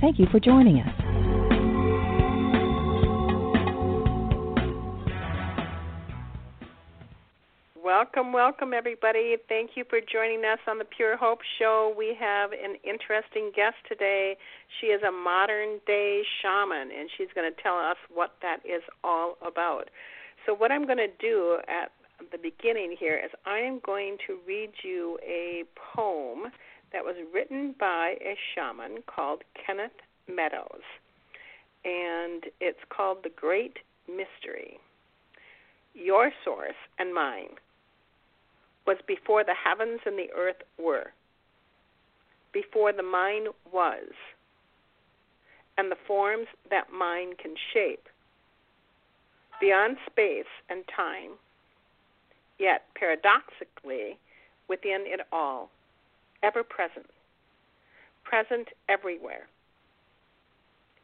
Thank you for joining us. Welcome, welcome, everybody. Thank you for joining us on the Pure Hope Show. We have an interesting guest today. She is a modern day shaman, and she's going to tell us what that is all about. So, what I'm going to do at the beginning here is I am going to read you a poem that was written by a shaman called Kenneth Meadows, and it's called The Great Mystery. Your source and mine was before the heavens and the earth were, before the mind was, and the forms that mind can shape, beyond space and time, yet paradoxically within it all, ever present, present everywhere.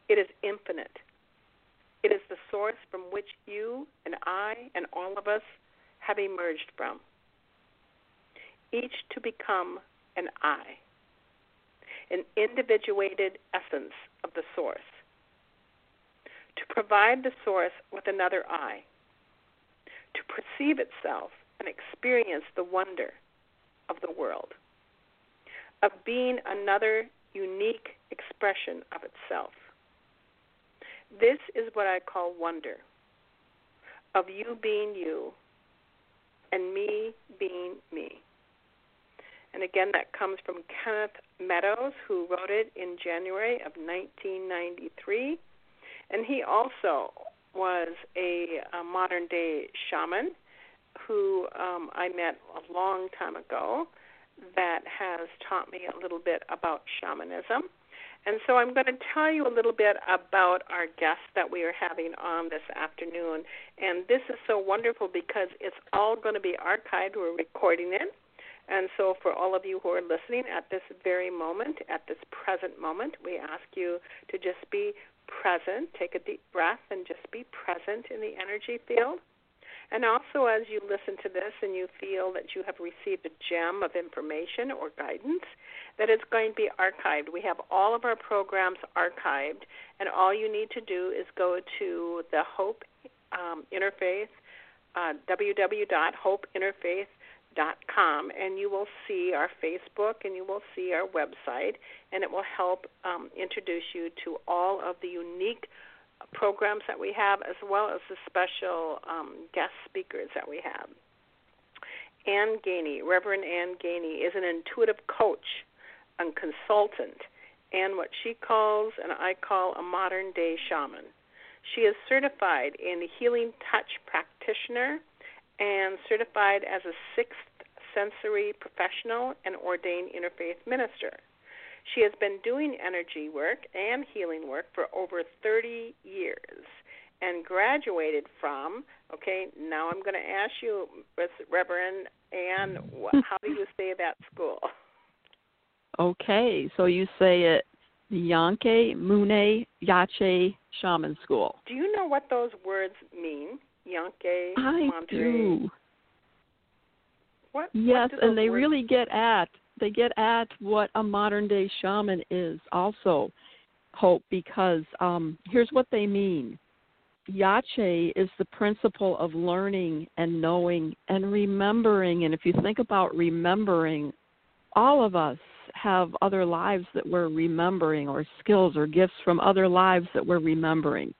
It is infinite. It is the source from which you and I and all of us have emerged from each to become an I, an individuated essence of the source, to provide the source with another I, to perceive itself and experience the wonder of the world, of being another unique expression of itself. This is what I call wonder, of you being you and me being me. And again, that comes from Kenneth Meadows, who wrote it in January of 1993. And he also was a, a modern day shaman who um, I met a long time ago that has taught me a little bit about shamanism. And so I'm going to tell you a little bit about our guest that we are having on this afternoon. And this is so wonderful because it's all going to be archived. We're recording it. And so, for all of you who are listening at this very moment, at this present moment, we ask you to just be present, take a deep breath, and just be present in the energy field. And also, as you listen to this and you feel that you have received a gem of information or guidance, that it's going to be archived. We have all of our programs archived, and all you need to do is go to the Hope um, Interfaith, uh, www.hopeinterfaith com, and you will see our Facebook and you will see our website, and it will help um, introduce you to all of the unique programs that we have, as well as the special um, guest speakers that we have. Anne Ganey, Reverend Anne Ganey, is an intuitive coach and consultant, and what she calls and I call a modern day shaman. She is certified in the healing touch practitioner and certified as a sixth sensory professional and ordained interfaith minister. She has been doing energy work and healing work for over 30 years and graduated from, okay, now I'm going to ask you, Reverend Anne, how do you say that school? Okay, so you say it Llankay Munay Yachay Shaman School. Do you know what those words mean? Llankay, I Montre. do. What, yes, what and they words... really get at they get at what a modern day shaman is also hope because um here's what they mean. Yachay is the principle of learning and knowing and remembering and if you think about remembering all of us have other lives that we're remembering or skills or gifts from other lives that we're remembering.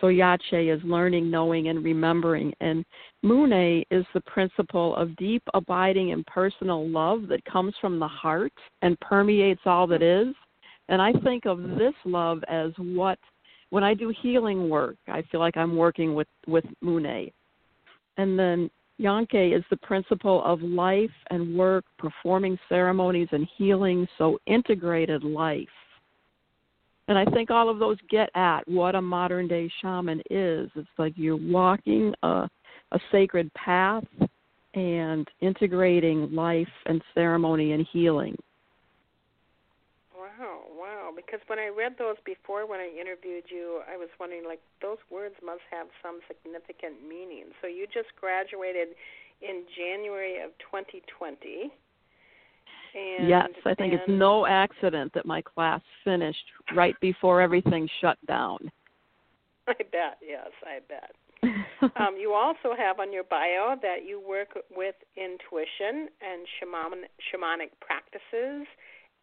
So Yachay is learning, knowing, and remembering. And Munay is the principle of deep, abiding, and personal love that comes from the heart and permeates all that is. And I think of this love as what, when I do healing work, I feel like I'm working with, with Munay. And then Llankay is the principle of life and work, performing ceremonies and healing, so integrated life. And I think all of those get at what a modern day shaman is. It's like you're walking a, a sacred path and integrating life and ceremony and healing. Wow, wow. Because when I read those before when I interviewed you, I was wondering like those words must have some significant meaning. So you just graduated in January of 2020 and, yes, I think and, it's no accident that my class finished right before everything shut down. I bet, yes, I bet. um, you also have on your bio that you work with intuition and shaman, shamanic practices,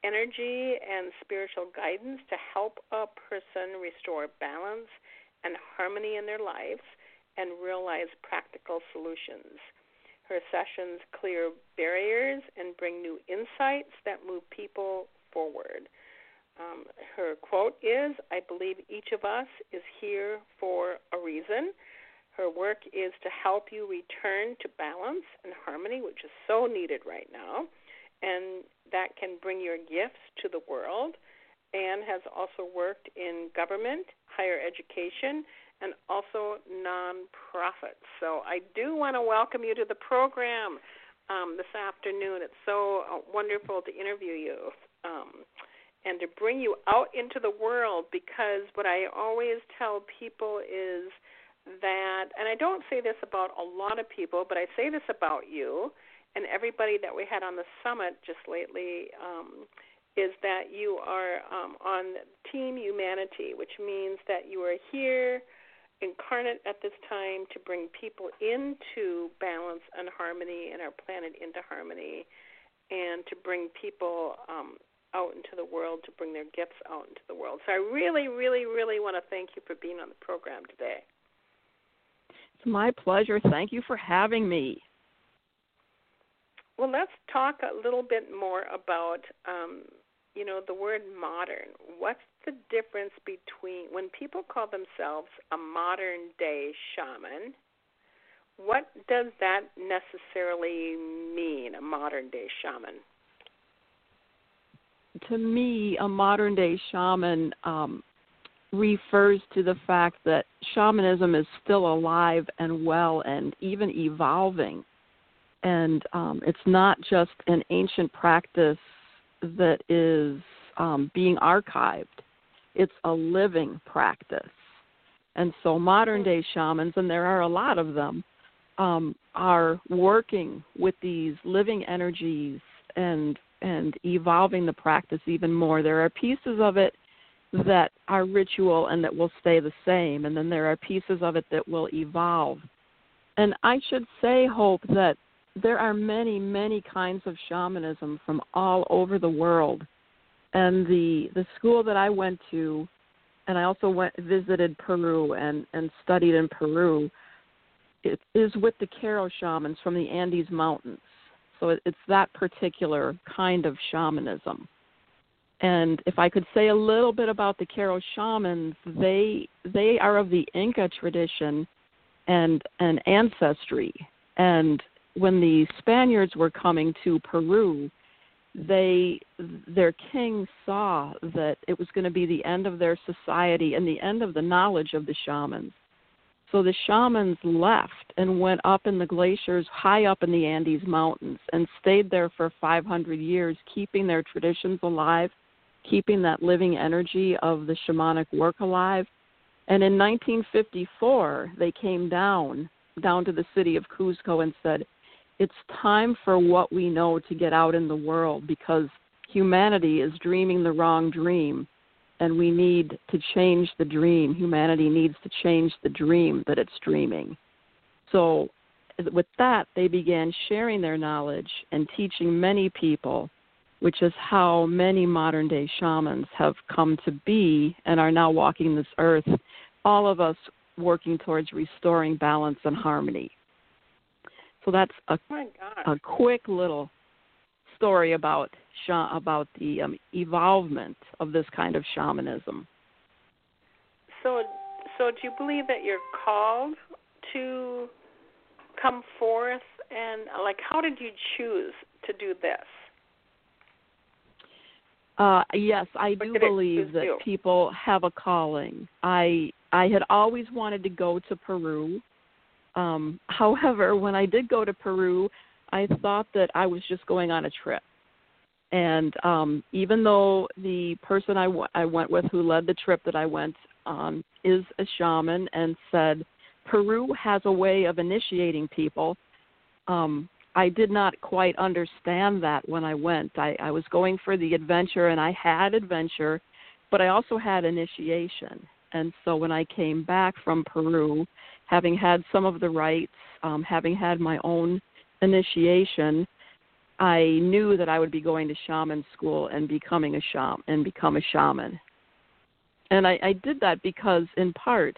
energy, and spiritual guidance to help a person restore balance and harmony in their lives and realize practical solutions. Her sessions clear barriers and bring new insights that move people forward. Um, her quote is I believe each of us is here for a reason. Her work is to help you return to balance and harmony, which is so needed right now, and that can bring your gifts to the world. Anne has also worked in government, higher education, and also nonprofits. So I do want to welcome you to the program um, this afternoon. It's so uh, wonderful to interview you um, and to bring you out into the world because what I always tell people is that, and I don't say this about a lot of people, but I say this about you and everybody that we had on the summit just lately. Um, is that you are um, on Team Humanity, which means that you are here incarnate at this time to bring people into balance and harmony and our planet into harmony and to bring people um, out into the world, to bring their gifts out into the world. So I really, really, really want to thank you for being on the program today. It's my pleasure. Thank you for having me. Well, let's talk a little bit more about, um, you know, the word modern. What's the difference between when people call themselves a modern day shaman? What does that necessarily mean, a modern day shaman? To me, a modern day shaman um, refers to the fact that shamanism is still alive and well and even evolving. And um, it's not just an ancient practice that is um, being archived it's a living practice. And so modern day shamans, and there are a lot of them, um, are working with these living energies and and evolving the practice even more. There are pieces of it that are ritual and that will stay the same, and then there are pieces of it that will evolve. And I should say, Hope, that there are many, many kinds of shamanism from all over the world and the the school that I went to, and I also went visited Peru and and studied in Peru. It is with the Q'ero shamans from the Andes Mountains, so it, it's that particular kind of shamanism. And if I could say a little bit about the Q'ero shamans, they they are of the Inca tradition and and ancestry. And when the Spaniards were coming to Peru, they their king saw that it was going to be the end of their society and the end of the knowledge of the shamans. So the shamans left and went up in the glaciers high up in the Andes Mountains and stayed there for 500 years, keeping their traditions alive, keeping that living energy of the shamanic work alive. And in 1954, they came down down to the city of Cuzco and said, it's time for what we know to get out in the world because humanity is dreaming the wrong dream and we need to change the dream. Humanity needs to change the dream that it's dreaming. So, with that, they began sharing their knowledge and teaching many people, which is how many modern day shamans have come to be and are now walking this earth, all of us working towards restoring balance and harmony. So that's a oh a quick little story about sh about the um, evolvement of this kind of shamanism. So, so do you believe that you're called to come forth, and like, how did you choose to do this? Uh, yes, I do believe that you? people have a calling. I I had always wanted to go to Peru. Um, however, when I did go to Peru, I thought that I was just going on a trip. And um, even though the person I, w- I went with who led the trip that I went on is a shaman and said Peru has a way of initiating people, um, I did not quite understand that when I went. I, I was going for the adventure and I had adventure, but I also had initiation. And so when I came back from Peru, having had some of the rites, um, having had my own initiation, I knew that I would be going to shaman school and becoming a shaman and become a shaman. And I, I did that because in part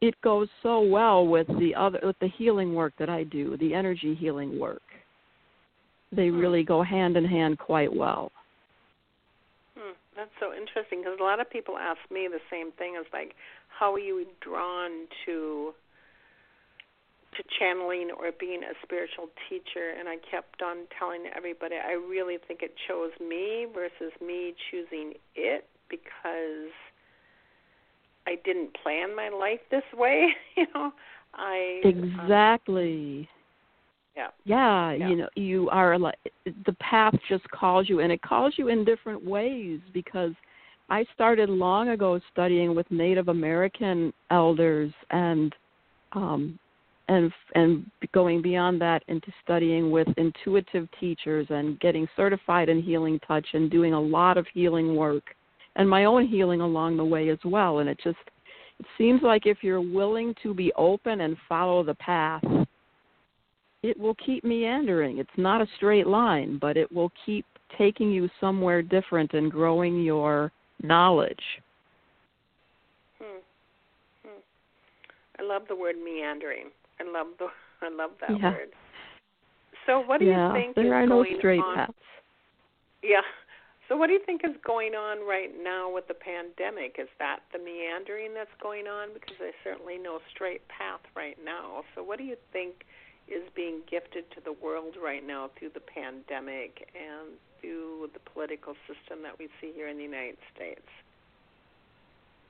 it goes so well with the other with the healing work that I do, the energy healing work. They Hmm. really go hand in hand quite well. Hmm, that's so interesting because a lot of people ask me the same thing as like, how are you drawn to to channeling or being a spiritual teacher? And I kept on telling everybody I really think it chose me versus me choosing it because I didn't plan my life this way. you know, I um, Exactly. yeah. Yeah, Yeah. you know, you are like the path just calls you, and it calls you in different ways because I started long ago studying with Native American elders and um and and going beyond that into studying with intuitive teachers and getting certified in healing touch and doing a lot of healing work and my own healing along the way as well and it just it seems like if you're willing to be open and follow the path it will keep meandering. It's not a straight line, but it will keep taking you somewhere different and growing your knowledge. Hmm. Hmm. I love the word meandering. I love the I love that Yeah. word. So what do yeah, you think there is are no going straight on? paths. Yeah. So what do you think is going on right now with the pandemic? Is that the meandering that's going on? Because there's certainly no straight path right now. So what do you think is being gifted to the world right now through the pandemic and through the political system that we see here in the United States?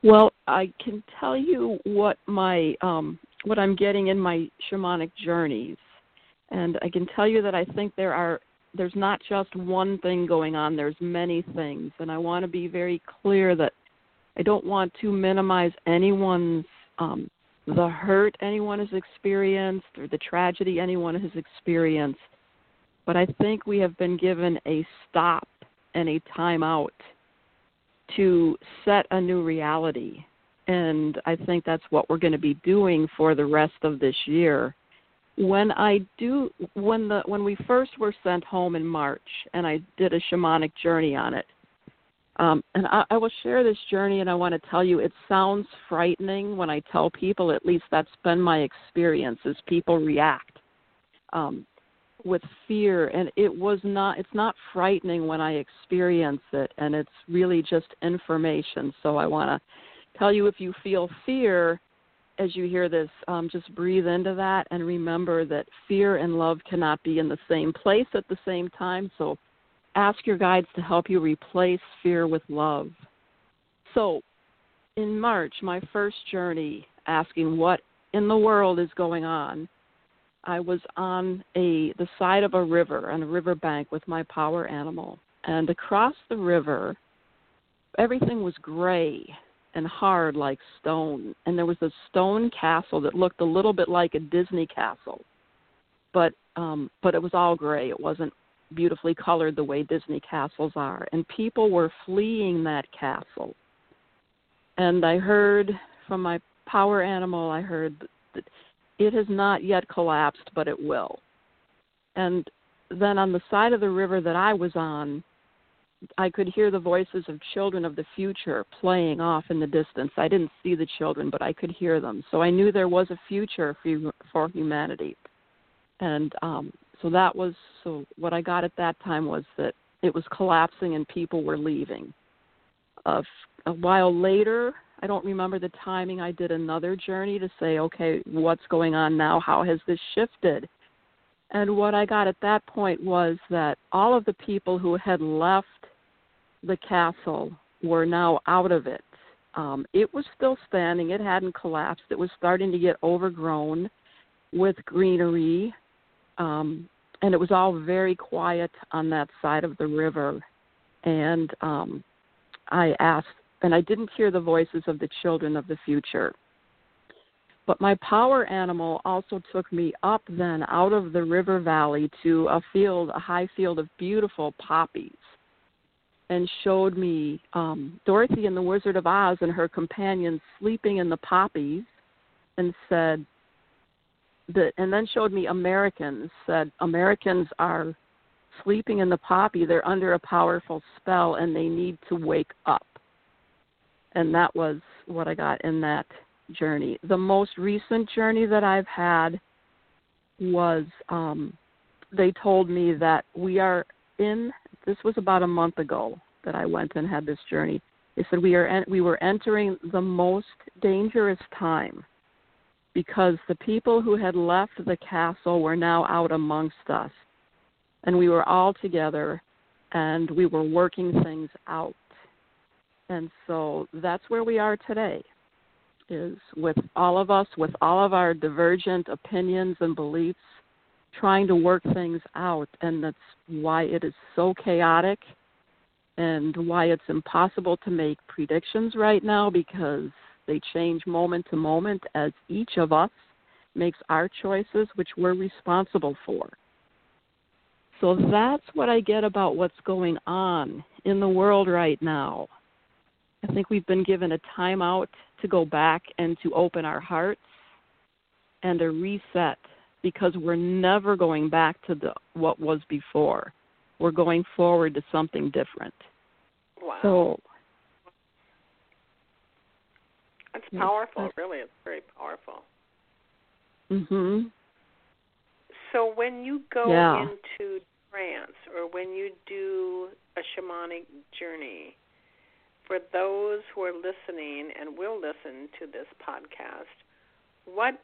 Well, I can tell you what my um what I'm getting in my shamanic journeys. And I can tell you that I think there are there's not just one thing going on, there's many things. And I want to be very clear that I don't want to minimize anyone's um the hurt anyone has experienced or the tragedy anyone has experienced. But I think we have been given a stop and a time out to set a new reality. And I think that's what we're going to be doing for the rest of this year. When I do when the when we first were sent home in March and I did a shamanic journey on it. Um, and I, I will share this journey and I want to tell you it sounds frightening when I tell people, at least that's been my experience, is people react. Um, with fear and it was not it's not frightening when i experience it and it's really just information so i want to tell you if you feel fear as you hear this um, just breathe into that and remember that fear and love cannot be in the same place at the same time. So ask your guides to help you replace fear with love. So in march my first journey asking what in the world is going on I was on a the side of a river on a river bank with my power animal, and across the river, everything was gray and hard like stone, and there was a stone castle that looked a little bit like a Disney castle, but um, but it was all gray. It wasn't beautifully colored the way Disney castles are, and people were fleeing that castle. And I heard from my power animal, I heard that it has not yet collapsed, but it will. And then on the side of the river that I was on, I could hear the voices of children of the future playing off in the distance. I didn't see the children, but I could hear them. So I knew there was a future for, for humanity. And um, so that was so what I got at that time was that it was collapsing and people were leaving. A while later, I don't remember the timing. I did another journey to say, okay, what's going on now? How has this shifted? And what I got at that point was that all of the people who had left the castle were now out of it. Um, it was still standing, it hadn't collapsed, it was starting to get overgrown with greenery. Um, and it was all very quiet on that side of the river. And um, I asked, and I didn't hear the voices of the children of the future. But my power animal also took me up then out of the river valley to a field, a high field of beautiful poppies, and showed me um, Dorothy and the Wizard of Oz and her companions sleeping in the poppies, and said that, and then showed me Americans. Said Americans are sleeping in the poppy. They're under a powerful spell, and they need to wake up. And that was what I got in that journey. The most recent journey that I've had was um, they told me that we are in. This was about a month ago that I went and had this journey. They said we are we were entering the most dangerous time because the people who had left the castle were now out amongst us, and we were all together, and we were working things out. And so that's where we are today is with all of us, with all of our divergent opinions and beliefs, trying to work things out. And that's why it is so chaotic and why it's impossible to make predictions right now because they change moment to moment as each of us makes our choices, which we're responsible for. So that's what I get about what's going on in the world right now. I think we've been given a timeout to go back and to open our hearts and a reset because we're never going back to the what was before. We're going forward to something different. Wow. So that's powerful, really. It's very powerful. Mhm. So when you go yeah. into trance or when you do a shamanic journey, for those who are listening and will listen to this podcast, what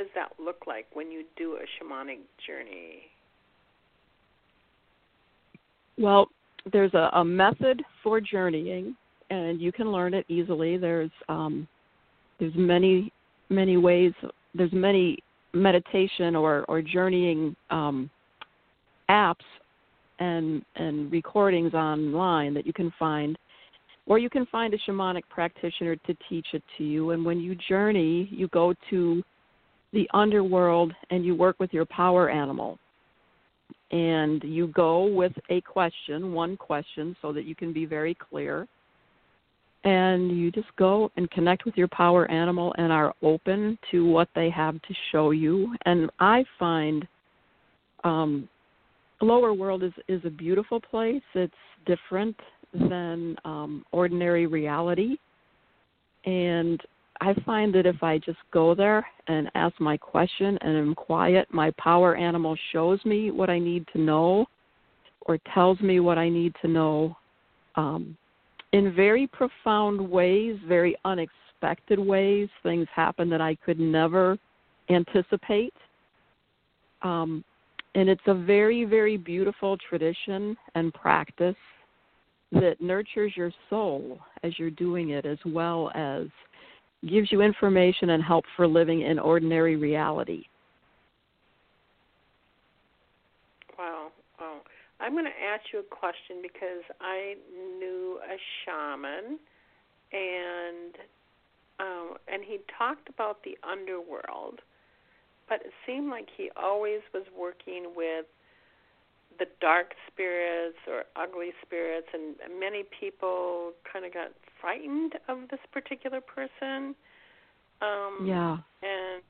does that look like when you do a shamanic journey? Well, there's a, a method for journeying, and you can learn it easily. There's um, there's many many ways. There's many meditation or or journeying um, apps and and recordings online that you can find or you can find a shamanic practitioner to teach it to you. And when you journey, you go to the underworld and you work with your power animal. And you go with a question, one question, so that you can be very clear. And you just go and connect with your power animal and are open to what they have to show you. And I find um, lower world is is a beautiful place. It's different than um, ordinary reality. And I find that if I just go there and ask my question and am quiet, my power animal shows me what I need to know or tells me what I need to know um, in very profound ways, very unexpected ways. Things happen that I could never anticipate. Um, and it's a very, very beautiful tradition and practice that nurtures your soul as you're doing it, as well as gives you information and help for living in ordinary reality. Wow. Wow. I'm going to ask you a question because I knew a shaman and um, and he talked about the underworld, but it seemed like he always was working with the dark spirits or ugly spirits, and many people kind of got frightened of this particular person. Um, yeah. And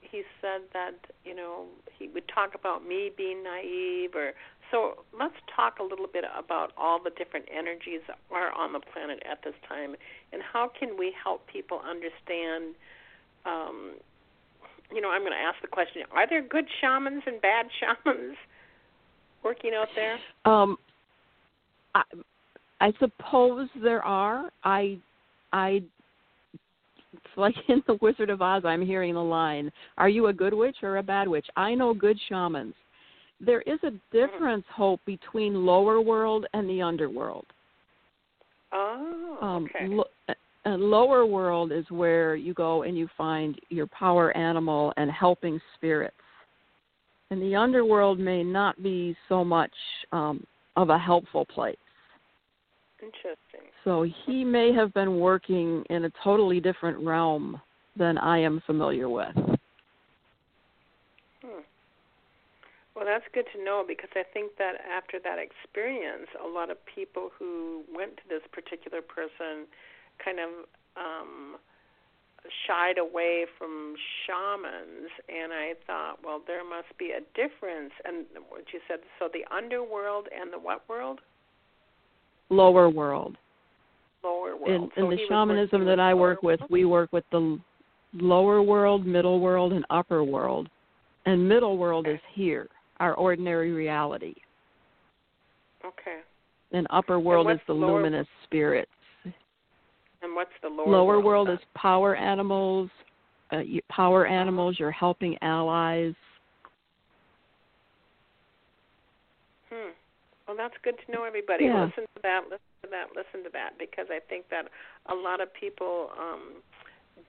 he said that you know he would talk about me being naive, or so. Let's talk a little bit about all the different energies that are on the planet at this time, and how can we help people understand. Um, you know, I'm going to ask the question: Are there good shamans and bad shamans? working out there? Um, I, I suppose there are. I, I. It's like in the Wizard of Oz. I'm hearing the line: "Are you a good witch or a bad witch?" I know good shamans. There is a difference, hope, between lower world and the underworld. Oh, Um, okay. lo- a lower world is where you go and you find your power animal and helping spirits. And the underworld may not be so much um, of a helpful place. Interesting. So he may have been working in a totally different realm than I am familiar with. Hmm. Well, that's good to know because I think that after that experience, a lot of people who went to this particular person kind of um shied away from shamans and I thought, well, there must be a difference and what you said so the underworld and the what world? Lower world. Lower world. In, so in the shamanism that I work with, world? we work with the lower world, middle world, and upper world. And middle world is here, our ordinary reality. Okay. And upper world is the lower- luminous spirits. And what's the lower, world? Lower world then? is power animals, uh, power animals, you're helping allies. Hmm. Well, that's good to know, everybody. Yeah. Listen to that. Listen to that. Listen to that, because I think that a lot of people um,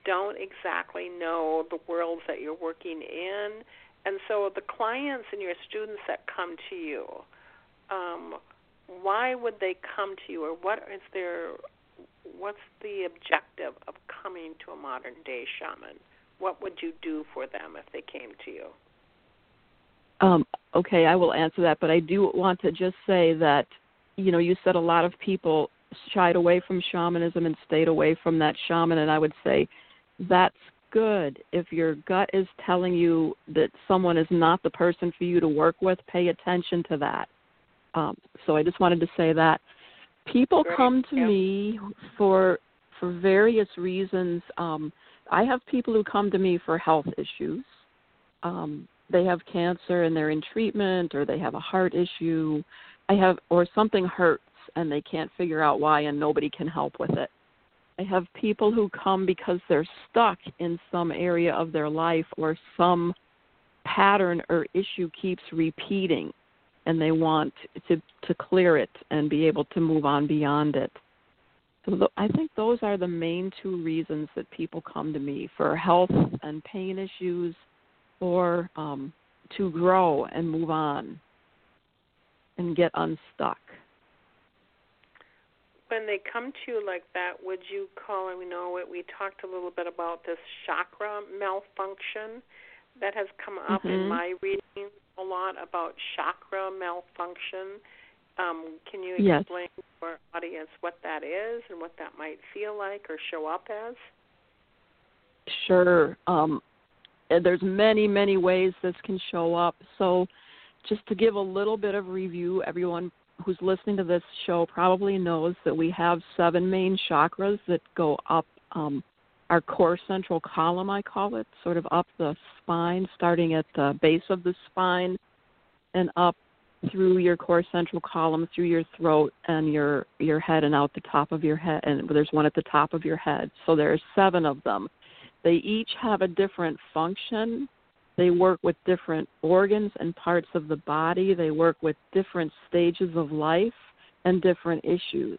don't exactly know the worlds that you're working in, and so the clients and your students that come to you, um, why would they come to you, or what is their, what's the objective of coming to a modern day shaman? What would you do for them if they came to you? Um, okay, I will answer that, but I do want to just say that, you know, you said a lot of people shied away from shamanism and stayed away from that shaman, and I would say that's good. If your gut is telling you that someone is not the person for you to work with, pay attention to that. Um, so I just wanted to say that people Great, come to yeah. me for for various reasons. Um, I have people who come to me for health issues. Um, they have cancer and they're in treatment, or they have a heart issue. I have, or something hurts and they can't figure out why, and nobody can help with it. I have people who come because they're stuck in some area of their life or some pattern or issue keeps repeating and they want to to clear it and be able to move on beyond it. So I think those are the main two reasons that people come to me for health and pain issues or um, to grow and move on and get unstuck. when they come to you like that, would you call and we know it we talked a little bit about this chakra malfunction that has come up in Mhm. my reading a lot about chakra malfunction. Um, can you Yes. explain to our audience what that is and what that might feel like or show up as? Sure. Um, there's many, many ways this can show up. So, just to give a little bit of review, everyone who's listening to this show probably knows that we have seven main chakras that go up um, our core central column, I call it, sort of up the spine, starting at the base of the spine and up through your core central column, through your throat and your your head, and out the top of your head. And there's one at the top of your head. So there's seven of them. They each have a different function. They work with different organs and parts of the body. They work with different stages of life and different issues.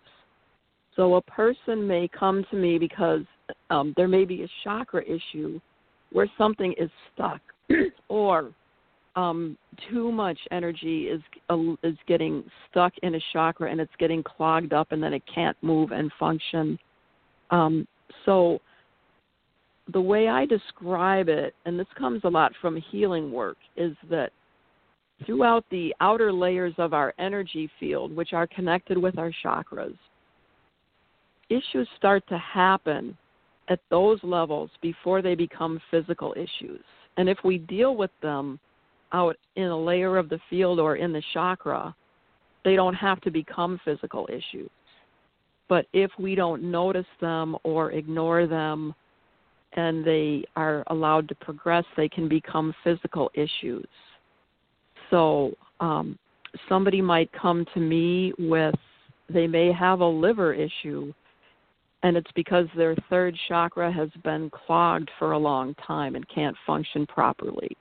So a person may come to me because um, there may be a chakra issue where something is stuck or um, too much energy is uh, is getting stuck in a chakra and it's getting clogged up and then it can't move and function. Um, so the way I describe it, and this comes a lot from healing work, is that throughout the outer layers of our energy field, which are connected with our chakras, issues start to happen at those levels before they become physical issues. And if we deal with them out in a layer of the field or in the chakra, they don't have to become physical issues. But if we don't notice them or ignore them and they are allowed to progress, they can become physical issues. So um, somebody might come to me with, they may have a liver issue, and it's because their third chakra has been clogged for a long time and can't function properly.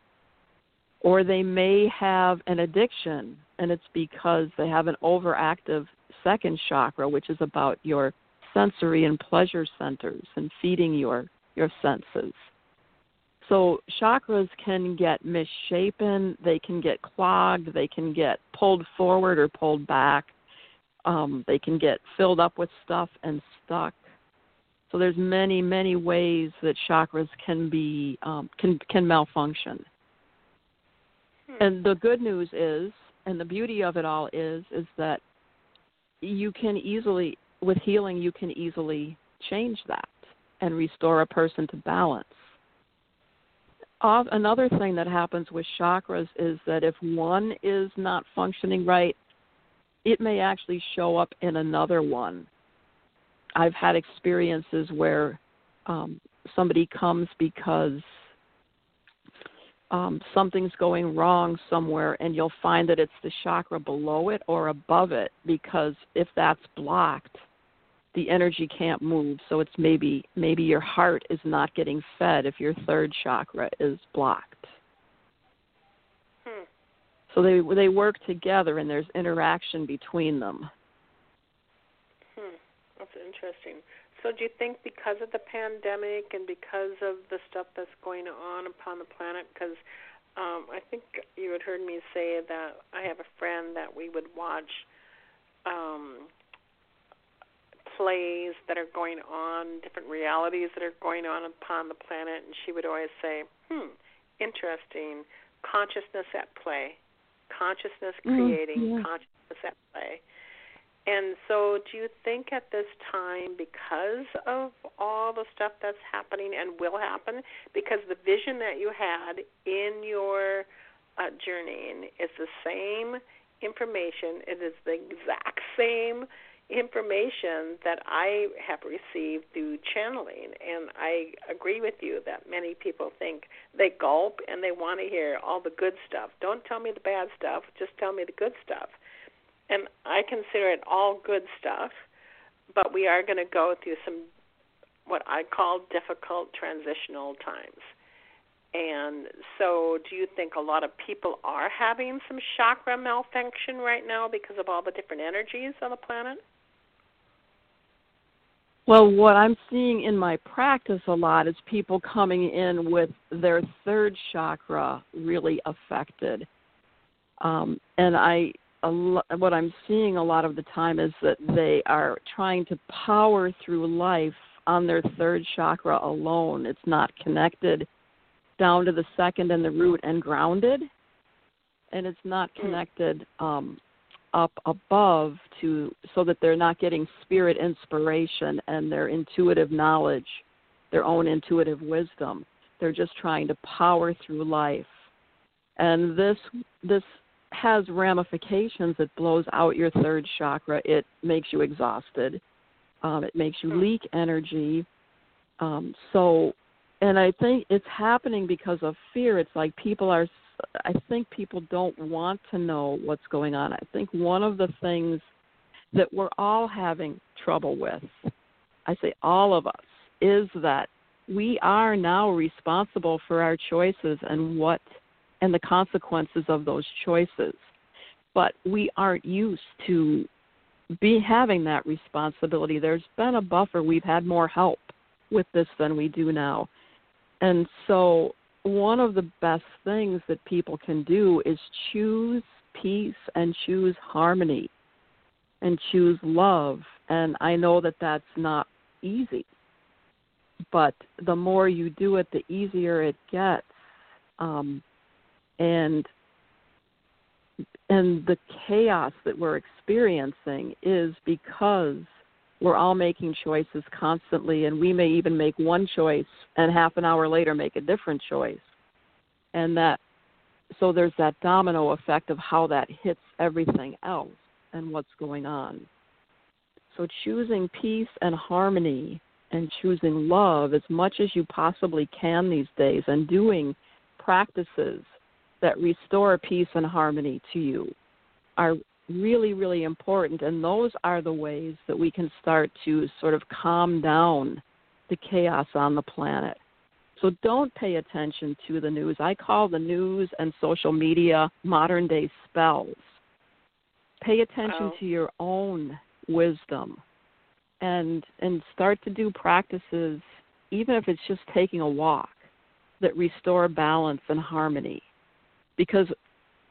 Or they may have an addiction, and it's because they have an overactive second chakra, which is about your sensory and pleasure centers and feeding your your senses. So chakras can get misshapen, they can get clogged, they can get pulled forward or pulled back. Um, they can get filled up with stuff and stuck. So there's many, many ways that chakras can be um, can can malfunction. Hmm. And the good news is, and the beauty of it all is, is that you can easily, with healing, you can easily change that and restore a person to balance. Another thing that happens with chakras is that if one is not functioning right, it may actually show up in another one. I've had experiences where um, somebody comes because um, something's going wrong somewhere, and you'll find that it's the chakra below it or above it because if that's blocked, the energy can't move. So it's maybe maybe your heart is not getting fed if your third chakra is blocked. Hmm. So they they work together, and there's interaction between them. Hmm. That's interesting. So, do you think because of the pandemic and because of the stuff that's going on upon the planet, because um, I think you had heard me say that I have a friend that we would watch um, plays that are going on, different realities that are going on upon the planet, and she would always say, "Hmm, interesting. Consciousness at play, consciousness creating, Mm, yeah. consciousness at play." And so, do you think at this time, because of all the stuff that's happening and will happen, because the vision that you had in your uh, journeying is the same information, it is the exact same information that I have received through channeling. And I agree with you that many people think they gulp and they want to hear all the good stuff. Don't tell me the bad stuff, just tell me the good stuff and I consider it all good stuff, but we are going to go through some what I call difficult transitional times. And so, do you think a lot of people are having some chakra malfunction right now because of all the different energies on the planet? Well, what I'm seeing in my practice a lot is people coming in with their third chakra really affected. Um, and I, a lo- what I'm seeing a lot of the time is that they are trying to power through life on their third chakra alone. It's not connected down to the second and the root and grounded, and it's not Mm. connected um, up above to so that they're not getting spirit inspiration and their intuitive knowledge, their own intuitive wisdom. They're just trying to power through life. And this this has ramifications. It blows out your third chakra. It makes you exhausted. Um, it makes you leak energy. Um, so, and I think it's happening because of fear. It's like people are. I think people don't want to know what's going on. I think one of the things that we're all having trouble with, I say all of us, is that we are now responsible for our choices and what and the consequences of those choices. But we aren't used to be having that responsibility. There's been a buffer. We've had more help with this than we do now. And so one of the best things that people can do is choose peace and choose harmony and choose love. And I know that that's not easy. But the more you do it, the easier it gets. Um, and and the chaos that we're experiencing is because we're all making choices constantly and we may even make one choice and half an hour later make a different choice. And that so there's that domino effect of how that hits everything else and what's going on. So choosing peace and harmony and choosing love as much as you possibly can these days and doing practices that restore peace and harmony to you are really, really important. And those are the ways that we can start to sort of calm down the chaos on the planet. So don't pay attention to the news. I call the news and social media modern day spells. Pay attention Wow. to your own wisdom and and start to do practices even if it's just taking a walk that restore balance and harmony because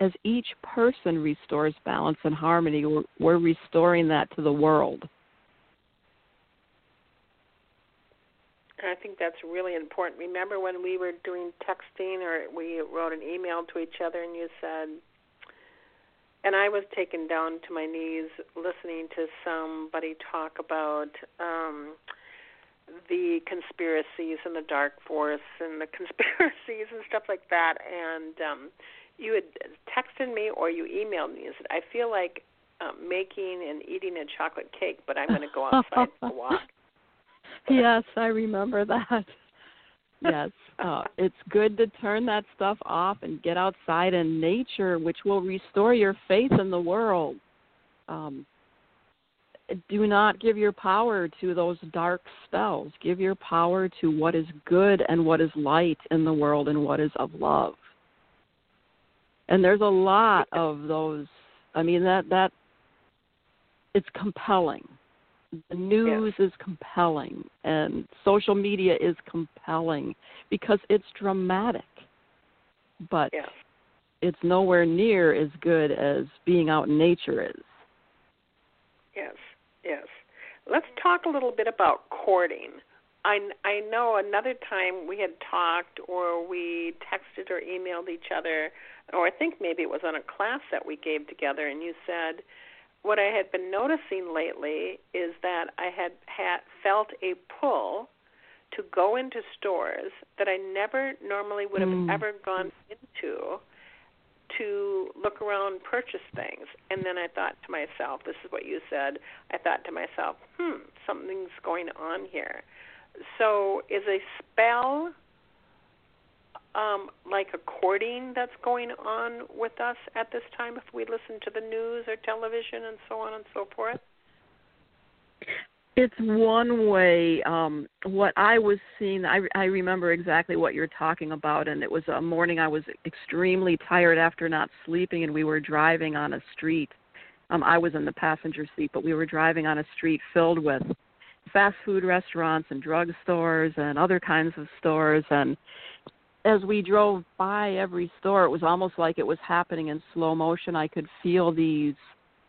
as each person restores balance and harmony we're, we're restoring that to the world I think that's really important. Remember when we were doing texting or we wrote an email to each other and you said, and I was taken down to my knees listening to somebody talk about um the conspiracies and the dark force and the conspiracies and stuff like that and um you had texted me or you emailed me and said I feel like um, making and eating a chocolate cake but I'm going to go outside for a walk. yes, I remember that. yes, uh, it's good to turn that stuff off and get outside in nature, which will restore your faith in the world. Um, do not give your power to those dark spells. Give your power to what is good and what is light in the world and what is of love. And there's a lot of those. I mean that that it's compelling. The news is compelling and social media is compelling because it's dramatic. But it's nowhere near as good as being out in nature is. Yes yes. Let's talk a little bit about courting. I i know another time we had talked or we texted or emailed each other or i think maybe it was on a class that we gave together and you said what I had been noticing lately is that I had had felt a pull to go into stores that I never normally would have mm. ever gone into to look around purchase things and then I thought to myself this is what you said I thought to myself hmm something's going on here so is a spell um, like a courting that's going on with us at this time if we listen to the news or television and so on and so forth? It's one way. Um, what I was seeing, I, I remember exactly what you're talking about, and it was a morning I was extremely tired after not sleeping, and we were driving on a street. Um, I was in the passenger seat, but we were driving on a street filled with fast food restaurants and drugstores and other kinds of stores, and as we drove by every store, it was almost like it was happening in slow motion. I could feel these.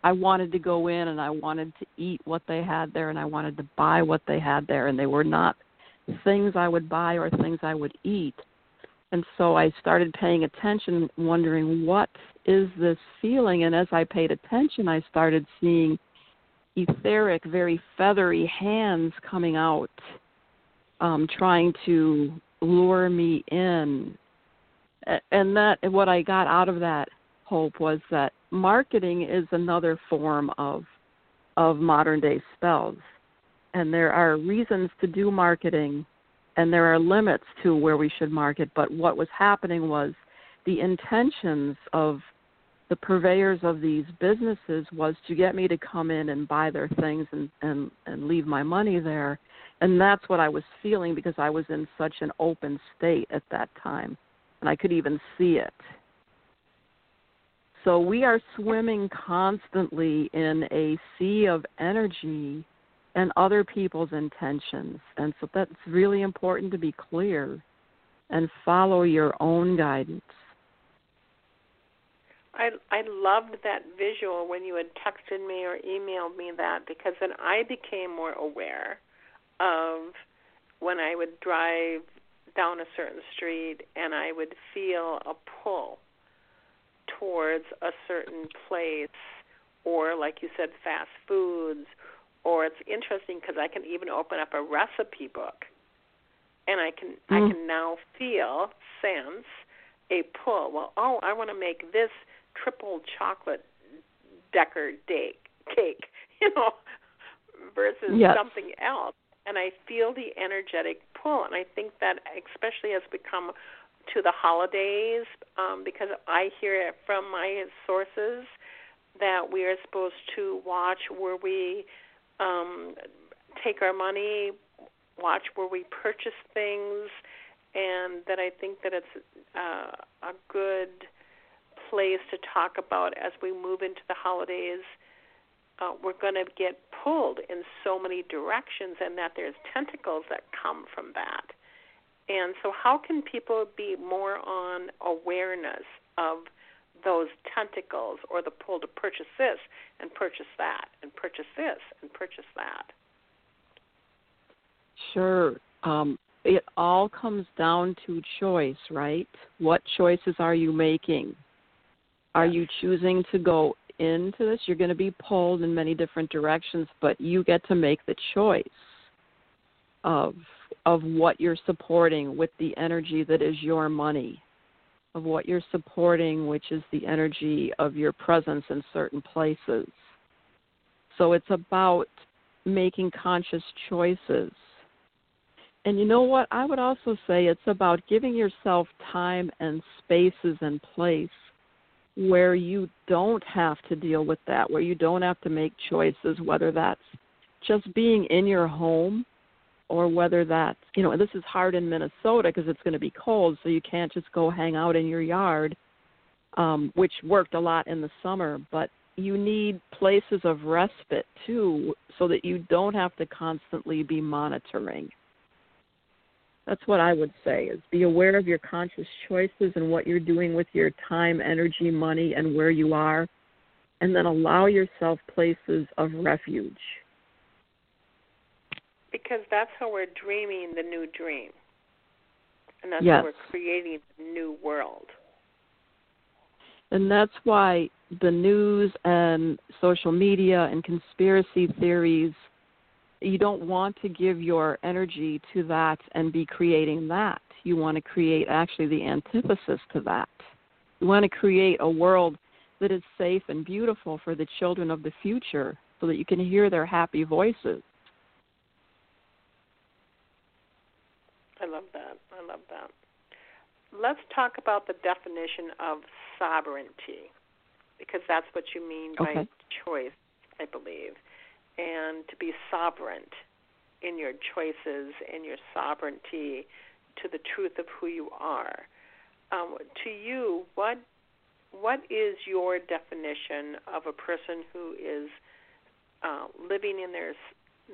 I wanted to go in and I wanted to eat what they had there and I wanted to buy what they had there, and they were not things I would buy or things I would eat. And so I started paying attention, wondering what is this feeling. And as I paid attention, I started seeing etheric, very feathery hands coming out, um, trying to lure me in. And that what i got out of that hope was that marketing is another form of of modern day spells. And there are reasons to do marketing and there are limits to where we should market. But what was happening was the intentions of the purveyors of these businesses was to get me to come in and buy their things and and and leave my money there and that's what I was feeling because I was in such an open state at that time and I could even see it. So we are swimming constantly in a sea of energy and other people's intentions. And so that's really important to be clear and follow your own guidance. I I loved that visual when you had texted me or emailed me that because then I became more aware of when I would drive down a certain street and I would feel a pull towards a certain place or like you said fast foods or it's interesting because I can even open up a recipe book and I can mm. I can now feel sense a pull well oh I want to make this triple chocolate decker cake cake you know versus yes. something else and I feel the energetic pull. And I think that especially as we come to the holidays, um, because I hear it from my sources that we are supposed to watch where we um, take our money, watch where we purchase things, and that I think that it's uh, a good place to talk about as we move into the holidays uh, we're going to get pulled in so many directions, and that there's tentacles that come from that. And so, how can people be more on awareness of those tentacles or the pull to purchase this and purchase that and purchase this and purchase that? Sure. Um, it all comes down to choice, right? What choices are you making? Are you choosing to go into this? You're going to be pulled in many different directions, but you get to make the choice of of what you're supporting with the energy that is your money, of what you're supporting, which is the energy of your presence in certain places. So it's about making conscious choices and you know what? I would also say it's about giving yourself time and spaces and place where you don't have to deal with that, where you don't have to make choices, whether that's just being in your home or whether that's, you know, this is hard in Minnesota because it's going to be cold, so you can't just go hang out in your yard, um, which worked a lot in the summer, but you need places of respite too so that you don't have to constantly be monitoring that's what I would say is be aware of your conscious choices and what you're doing with your time, energy, money and where you are and then allow yourself places of refuge. Because that's how we're dreaming the new dream. And that's yes. how we're creating the new world. And that's why the news and social media and conspiracy theories you don't want to give your energy to that and be creating that. You want to create actually the antithesis to that. You want to create a world that is safe and beautiful for the children of the future so that you can hear their happy voices. I love that. I love that. Let's talk about the definition of sovereignty because that's what you mean okay. by choice, I believe and to be sovereign in your choices and your sovereignty to the truth of who you are. Um, to you, what what is your definition of a person who is uh, living in their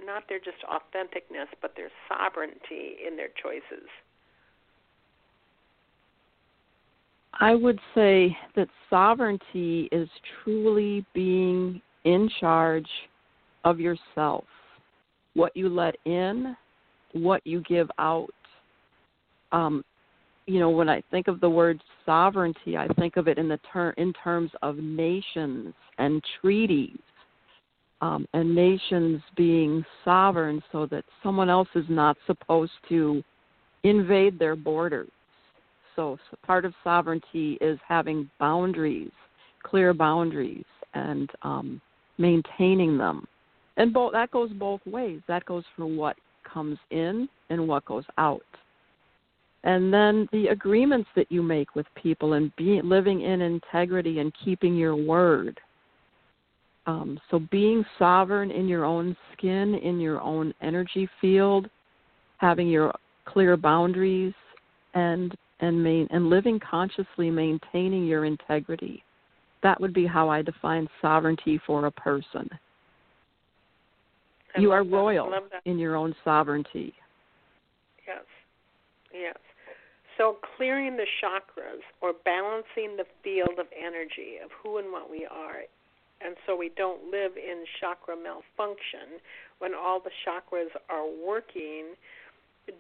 not their just authenticness, but their sovereignty in their choices? I would say that sovereignty is truly being in charge of yourself, what you let in, what you give out. Um, you know, when I think of the word sovereignty, I think of it in the ter- in terms of nations and treaties, um, and nations being sovereign, so that someone else is not supposed to invade their borders. So, so part of sovereignty is having boundaries, clear boundaries, and um, maintaining them and both that goes both ways. That goes for what comes in and what goes out. And then the agreements that you make with people and be, living in integrity and keeping your word. Um, so being sovereign in your own skin, in your own energy field, having your clear boundaries, and and main, and living consciously, maintaining your integrity. That would be how I define sovereignty for a person. I you are that. royal in your own sovereignty. Yes. Yes. So clearing the chakras or balancing the field of energy of who and what we are and so we don't live in chakra malfunction when all the chakras are working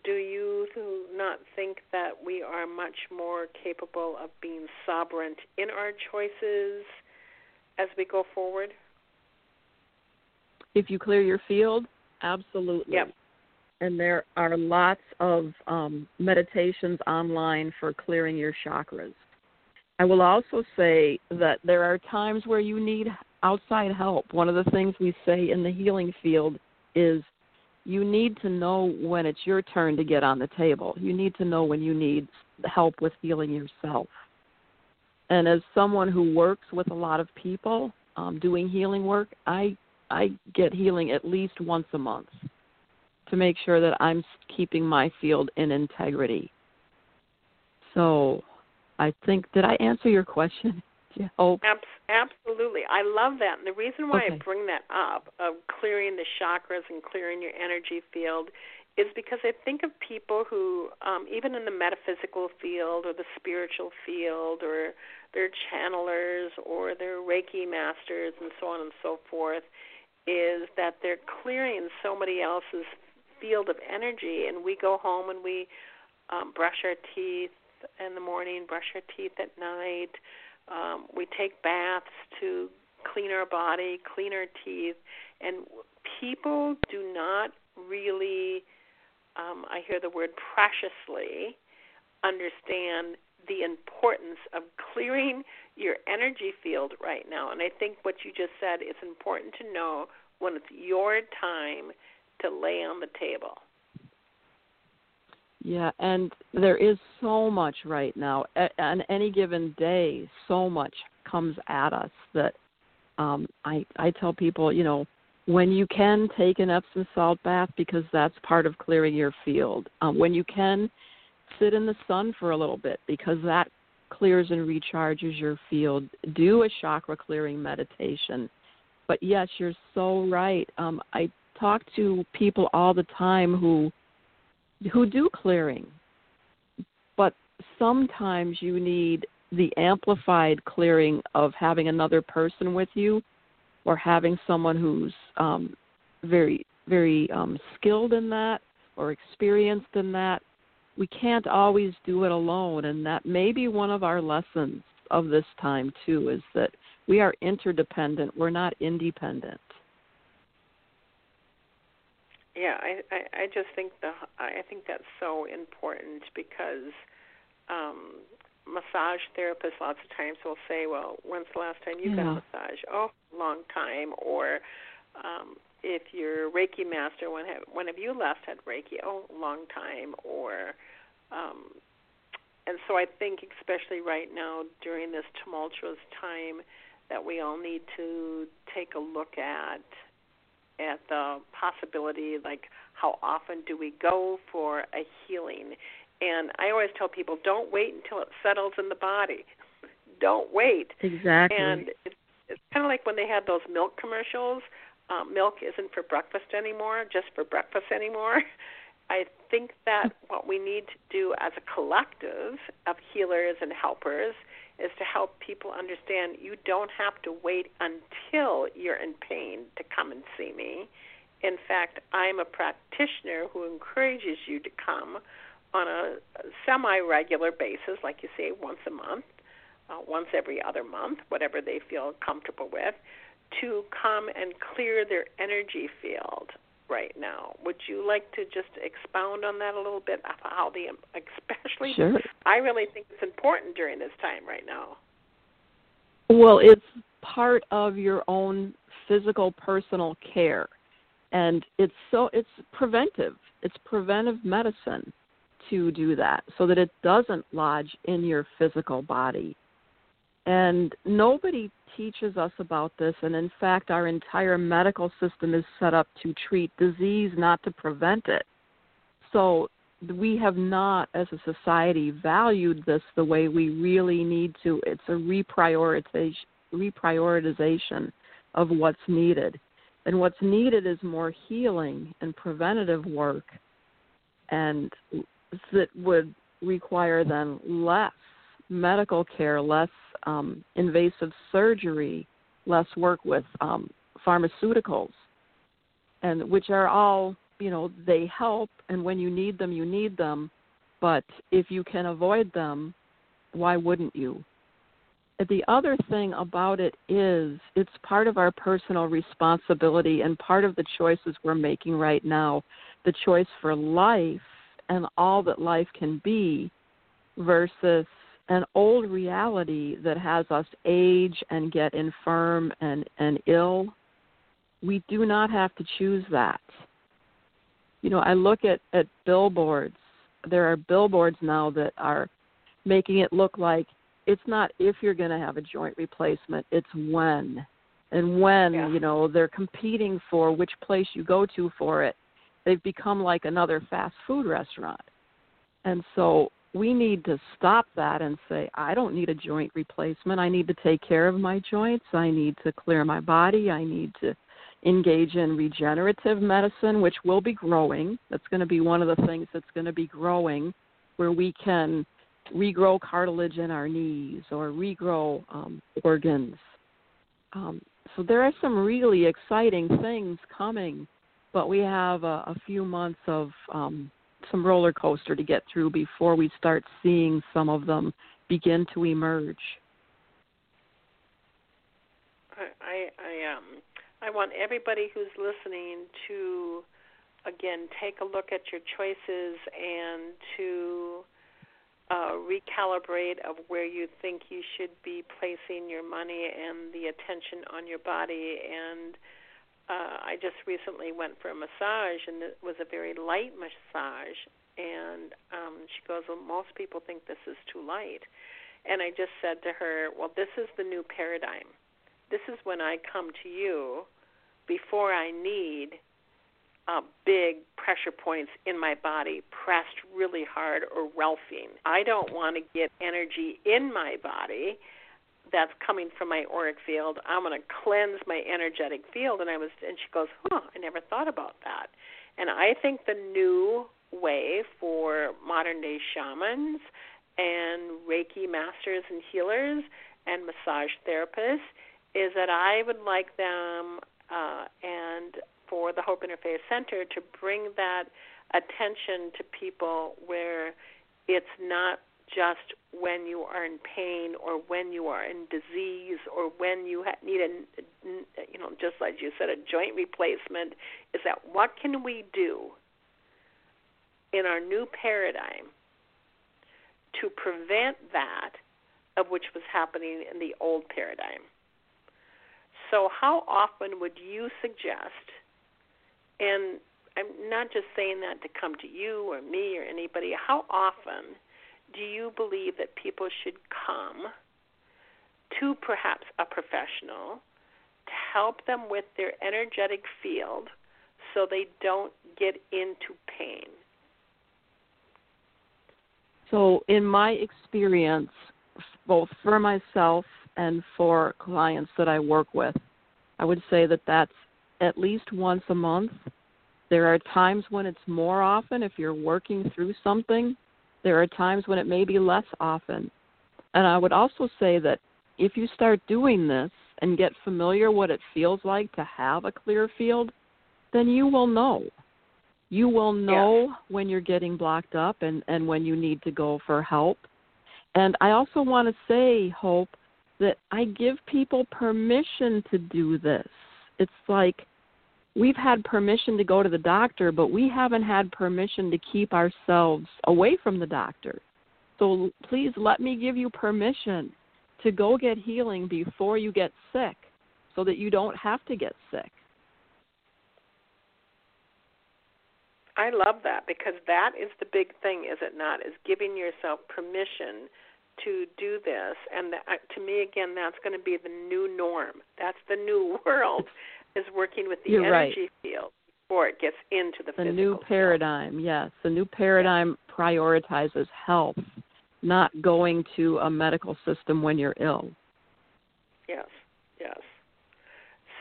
do you not think that we are much more capable of being sovereign in our choices as we go forward if you clear your field, absolutely. Yep. And there are lots of um, meditations online for clearing your chakras. I will also say that there are times where you need outside help. One of the things we say in the healing field is you need to know when it's your turn to get on the table. You need to know when you need help with healing yourself. And as someone who works with a lot of people um, doing healing work, I I get healing at least once a month to make sure that I'm keeping my field in integrity. So, I think did I answer your question? Hope. absolutely. I love that. And the reason why okay. I bring that up of clearing the chakras and clearing your energy field is because I think of people who, um, even in the metaphysical field or the spiritual field, or they're channelers or they're Reiki masters and so on and so forth, is that they're clearing somebody else's field of energy. And we go home and we um, brush our teeth in the morning, brush our teeth at night. Um, we take baths to clean our body, clean our teeth, and people do not really, um, I hear the word preciously, understand the importance of clearing your energy field right now. And I think what you just said is important to know when it's your time to lay on the table. Yeah, and there is so much right now. On any given day, so much comes at us that um, I I tell people, you know, when you can take an Epsom salt bath because that's part of clearing your field. Um, when you can sit in the sun for a little bit because that clears and recharges your field. Do a chakra clearing meditation. But yes, you're so right. Um, I talk to people all the time who who do clearing, but sometimes you need the amplified clearing of having another person with you or having someone who's um, very very um, skilled in that or experienced in that we can't always do it alone and that may be one of our lessons of this time too is that we are interdependent. We're not independent. Yeah i i, I just think the i think that's so important because um massage therapists lots of times will say well when's the last time you yeah. got a massage? Oh long time or um if you're Reiki master, when have when have you last had Reiki? Oh, long time. Or, um, and so I think especially right now during this tumultuous time, that we all need to take a look at at the possibility, like how often do we go for a healing? And I always tell people, don't wait until it settles in the body. don't wait. Exactly. And it's, it's kind of like when they had those milk commercials um, milk isn't for breakfast anymore, just for breakfast anymore. I think that what we need to do as a collective of healers and helpers is to help people understand you don't have to wait until you're in pain to come and see me. In fact, I'm a practitioner who encourages you to come on a semi regular basis, like you say, once a month, uh, once every other month, whatever they feel comfortable with to come and clear their energy field right now. Would you like to just expound on that a little bit? How the especially, sure. I really think it's important during this time right now. Well, it's part of your own physical personal care, and it's so it's preventive. It's preventive medicine to do that so that it doesn't lodge in your physical body. And nobody teaches us about this, and in fact, our entire medical system is set up to treat disease, not to prevent it. So we have not, as a society, valued this the way we really need to. It's a reprioritization, reprioritization of what's needed. And what's needed is more healing and preventative work, and that would require then less medical care, less um, invasive surgery, less work with um, pharmaceuticals, and which are all you know they help, and when you need them, you need them. But if you can avoid them, why wouldn't you? The other thing about it is it's part of our personal responsibility and part of the choices we're making right now. The choice for life and all that life can be versus an old reality that has us age and get infirm and, and ill. We do not have to choose that. You know, I look at, at billboards. There are billboards now that are making it look like it's not if you're going to have a joint replacement, it's when. And when, yeah. you know, they're competing for which place you go to for it. They've become like another fast food restaurant. And so we need to stop that and say, I don't need a joint replacement. I need to take care of my joints. I need to clear my body. I need to engage in regenerative medicine, which will be growing. That's going to be one of the things that's going to be growing, where we can regrow cartilage in our knees or regrow um, organs. Um, so there are some really exciting things coming, but we have a, a few months of um, some roller coaster to get through before we start seeing some of them begin to emerge. I I um I want everybody who's listening to again take a look at your choices and to uh, recalibrate of where you think you should be placing your money and the attention on your body. And uh, I just recently went for a massage, and it was a very light massage. And um, she goes, Well, most people think this is too light. And I just said to her, Well, this is the new paradigm. This is when I come to you before I need uh, big pressure points in my body pressed really hard or Rolfing. I don't want to get energy in my body that's coming from my auric field. I'm going to cleanse my energetic field. And I was, and she goes, huh, I never thought about that. And I think the new way for modern day shamans and Reiki masters and healers and massage therapists is that I would like them uh, and for the Hope Interfaith Center to bring that attention to people where it's not just when you are in pain or when you are in disease or when you ha- need a you know just like you said a joint replacement is that what can we do in our new paradigm to prevent that of which was happening in the old paradigm so how often would you suggest and I'm not just saying that to come to you or me or anybody. How often do you believe that people should come to perhaps a professional to help them with their energetic field so they don't get into pain? So, in my experience, both for myself and for clients that I work with, I would say that that's at least once a month. There are times when it's more often if you're working through something. There are times when it may be less often. And I would also say that if you start doing this and get familiar what it feels like to have a clear field, then you will know. You will know yes. when you're getting blocked up and, and when you need to go for help. And I also want to say, Hope, that I give people permission to do this. It's like we've had permission to go to the doctor, but we haven't had permission to keep ourselves away from the doctor. So please let me give you permission to go get healing before you get sick so that you don't have to get sick. I love that because that is the big thing, is it not? Is giving yourself permission to do this. And that, to me, again, that's going to be the new norm. That's the new world is working with the You're energy right. field before it gets into the, the physical The new paradigm. Field. Yes, the new paradigm prioritizes health, not going to a medical system when you're ill. Yes, yes.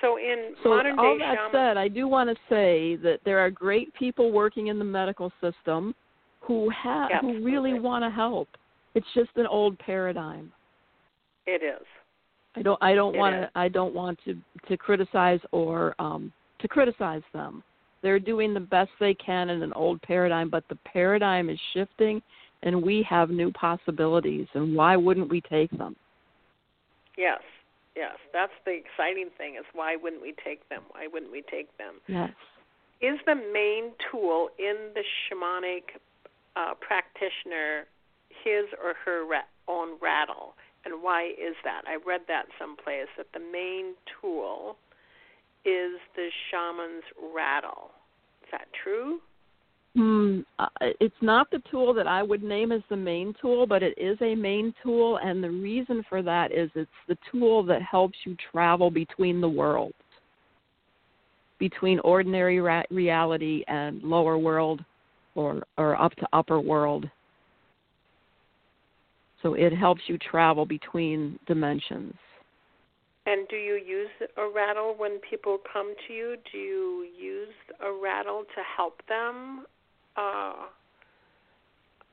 So in so modern all day that shaman- said, I do want to say that there are great people working in the medical system who have who really want to help. It's just an old paradigm. It is. I don't I don't want to I don't want to to criticize or um to criticize them. They're doing the best they can in an old paradigm, but the paradigm is shifting and we have new possibilities and why wouldn't we take them? Yes. Yes, that's the exciting thing is why wouldn't we take them? Why wouldn't we take them? Yes. Is the main tool in the shamanic uh, practitioner his or her ra- own rattle? And why is that? I read that someplace that the main tool is the shaman's rattle. Is that true? Hmm, uh, it's not the tool that I would name as the main tool, but it is a main tool, and the reason for that is it's the tool that helps you travel between the worlds, between ordinary ra- reality and lower world, or or up to upper world. So it helps you travel between dimensions. And do you use a rattle when people come to you? Do you use a rattle to help them uh,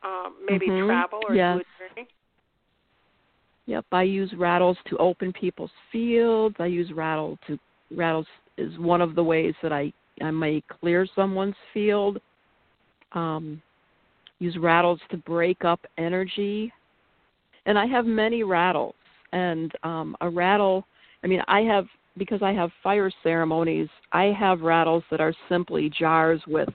uh, maybe mm-hmm. travel or yes. do a journey? Yep, I use rattles to open people's fields. I use rattle to rattles is one of the ways that I I may clear someone's field. Um, use rattles to break up energy, and I have many rattles. And um, a rattle, I mean, I have because I have fire ceremonies. I have rattles that are simply jars with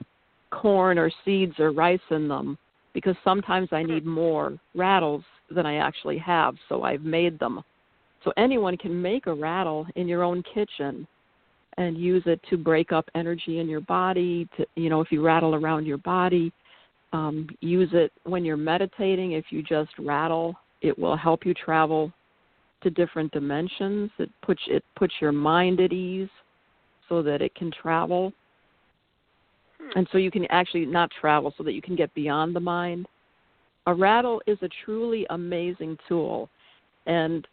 corn or seeds or rice in them because sometimes I need more rattles than I actually have, so I've made them. So anyone can make a rattle in your own kitchen and use it to break up energy in your body to you know if you rattle around your body um, use it when you're meditating if you just rattle it will help you travel to different dimensions it puts it puts your mind at ease so that it can travel hmm. and so you can actually not travel so that you can get beyond the mind a rattle is a truly amazing tool and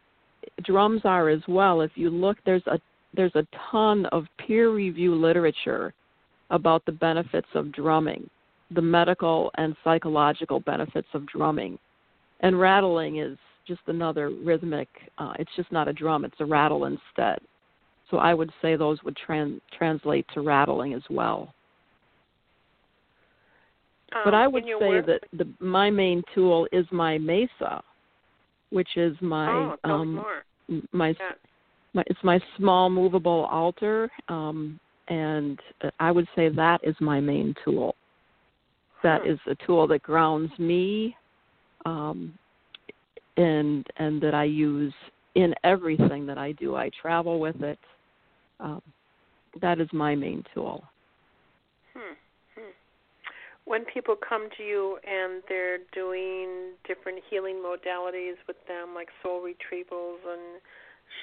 drums are as well if you look there's a there's a ton of peer review literature about the benefits of drumming, the medical and psychological benefits of drumming. And rattling is just another rhythmic, uh, it's just not a drum, it's a rattle instead. So I would say those would tran- translate to rattling as well. Um, but I would say work- that the, my main tool is my mesa, which is my oh, um, my yeah my, it's my small movable altar, um, and I would say that is my main tool. That hmm. is a tool that grounds me, um, and and that I use in everything that I do. I travel with it. Um, that is my main tool. Hmm. Hmm. When people come to you and they're doing different healing modalities with them, like soul retrievals and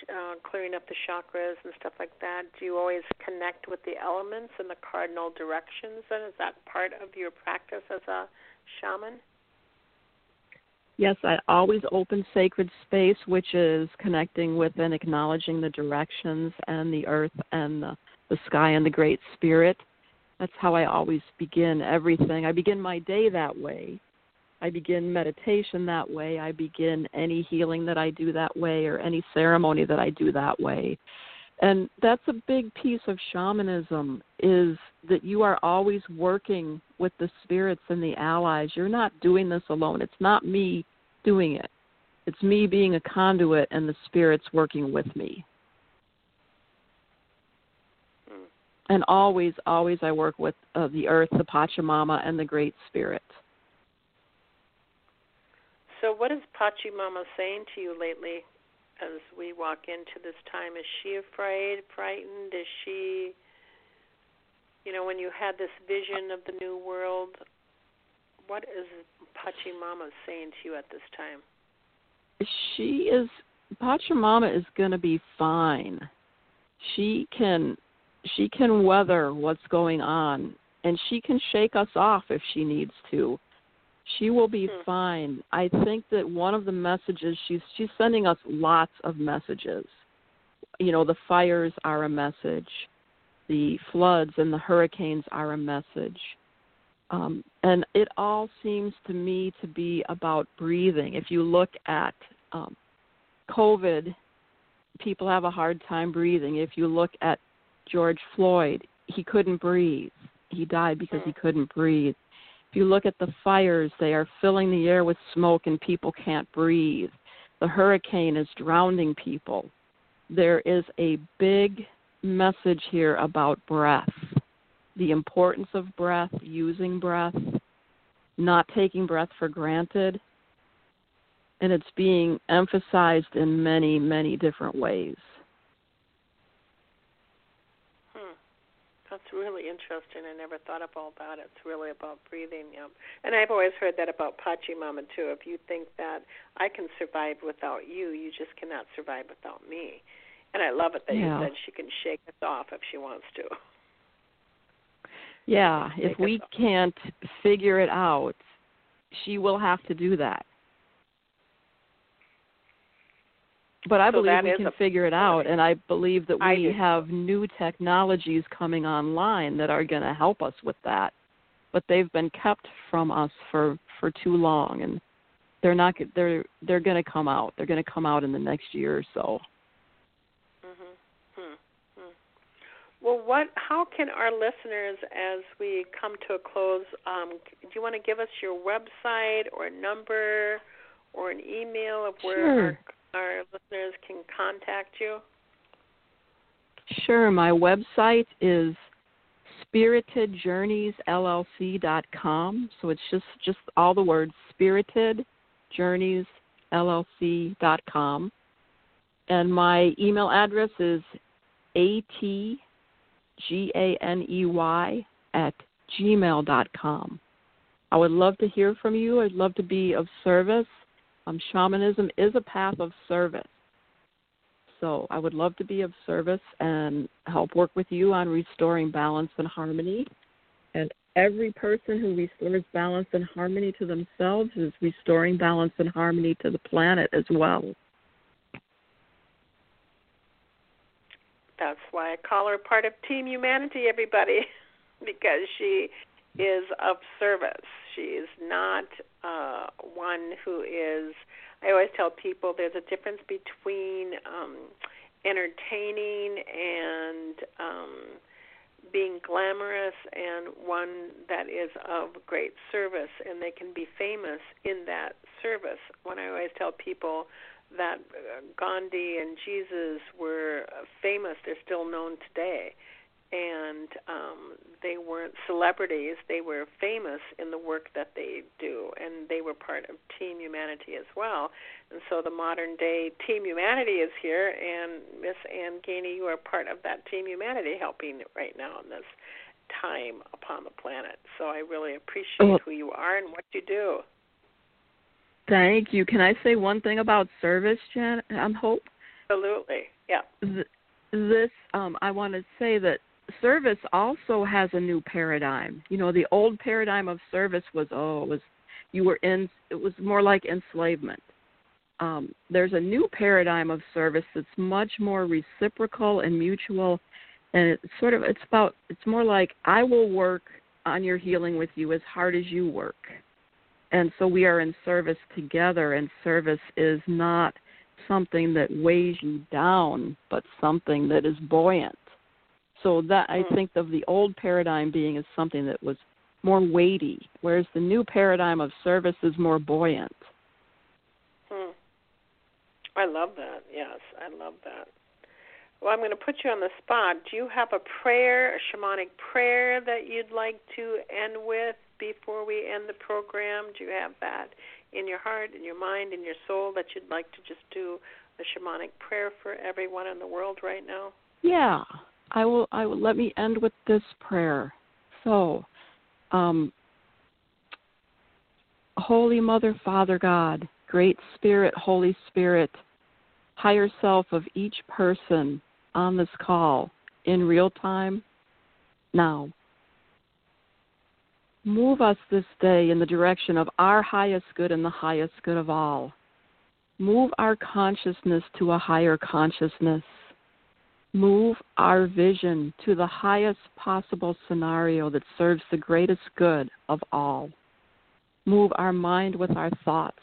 uh, clearing up the chakras and stuff like that, do you always connect with the elements and the cardinal directions? And is that part of your practice as a shaman? Yes, I always open sacred space, which is connecting with and acknowledging the directions and the earth and the, the sky and the great spirit. That's how I always begin everything. I begin my day that way. I begin meditation that way. I begin any healing that I do that way or any ceremony that I do that way. And that's a big piece of shamanism is that you are always working with the spirits and the allies. You're not doing this alone. It's not me doing it. It's me being a conduit and the spirits working with me. Hmm. And always, always I work with uh, the earth, the Pachamama, and the Great Spirit. So, what is Pachamama saying to you lately as we walk into this time? Is she afraid, frightened? Is she, you know, when you had this vision of the new world, what is Pachamama saying to you at this time? She is, Pachamama is going to be fine. She can, she can weather what's going on, and she can shake us off if she needs to she will be hmm. fine. I think that one of the messages she's she's sending us lots of messages. You know, the fires are a message, the floods and the hurricanes are a message. Um, and it all seems to me to be about breathing. If you look at um, COVID, people have a hard time breathing. If you look at George Floyd, he couldn't breathe. He died because he couldn't breathe. If you look at the fires, they are filling the air with smoke and people can't breathe. The hurricane is drowning people. There is a big message here about breath the importance of breath, using breath, not taking breath for granted. And it's being emphasized in many, many different ways. That's really interesting. I never thought about it. It's really about breathing. Yeah. And I've always heard that about Pachamama too. If you think that I can survive without you, you just cannot survive without me. And I love it that yeah. you said she can shake us off if she wants to. Yeah, if we can't figure it out, she will have to do that. But I so believe we can figure it out, and I believe that we have new technologies coming online that are going to help us with that. But they've been kept from us for for too long, and they're not they're they're going to come out. They're going to come out in the next year or so. Mm-hmm. Hmm. Hmm. Well, what? How can our listeners, as we come to a close, um, do you want to give us your website or number or an email of where sure. our, our listeners can contact you? Sure. My website is spiritedjourneysllc.com. So it's just just all the words spiritedjourneysllc.com. And my email address is atganey at gmail.com. I would love to hear from you. I'd love to be of service. Um, shamanism is a path of service. So I would love to be of service and help work with you on restoring balance and harmony. And every person who restores balance and harmony to themselves is restoring balance and harmony to the planet as well. That's why I call her part of Team Humanity, everybody, because she is of service. She is not uh, one who is. I always tell people there's a difference between um, entertaining and um, being glamorous and one that is of great service, and they can be famous in that service. When I always tell people that Gandhi and Jesus were famous, they're still known today and um, they weren't celebrities. They were famous in the work that they do, and they were part of Team Humanity as well. And so the modern day Team Humanity is here, and Miss Anne Ganey, you are part of that Team Humanity, helping right now in this time upon the planet. So I really appreciate who you are and what you do. Thank you. Can I say one thing about service, Jan? I'm Hope. Absolutely. Yeah. This, um, I want to say that service also has a new paradigm. You know, the old paradigm of service was oh, it was you were in it was more like enslavement. Um, there's a new paradigm of service that's much more reciprocal and mutual, and it's sort of it's about it's more like I will work on your healing with you as hard as you work, and so we are in service together. And service is not something that weighs you down, but something that is buoyant so that I hmm. think of the old paradigm being as something that was more weighty, whereas the new paradigm of service is more buoyant. Hmm. I love that. Yes, I love that. Well, I'm going to put you on the spot. Do you have a prayer, a shamanic prayer that you'd like to end with before we end the program? Do you have that in your heart, in your mind, in your soul that you'd like to just do a shamanic prayer for everyone in the world right now? Yeah, I will. I will. Let me end with this prayer. So, um, Holy Mother, Father God, Great Spirit, Holy Spirit, higher self of each person on this call in real time, now. Move us this day in the direction of our highest good and the highest good of all. Move our consciousness to a higher consciousness move our vision to the highest possible scenario that serves the greatest good of all. Move our mind with our thoughts.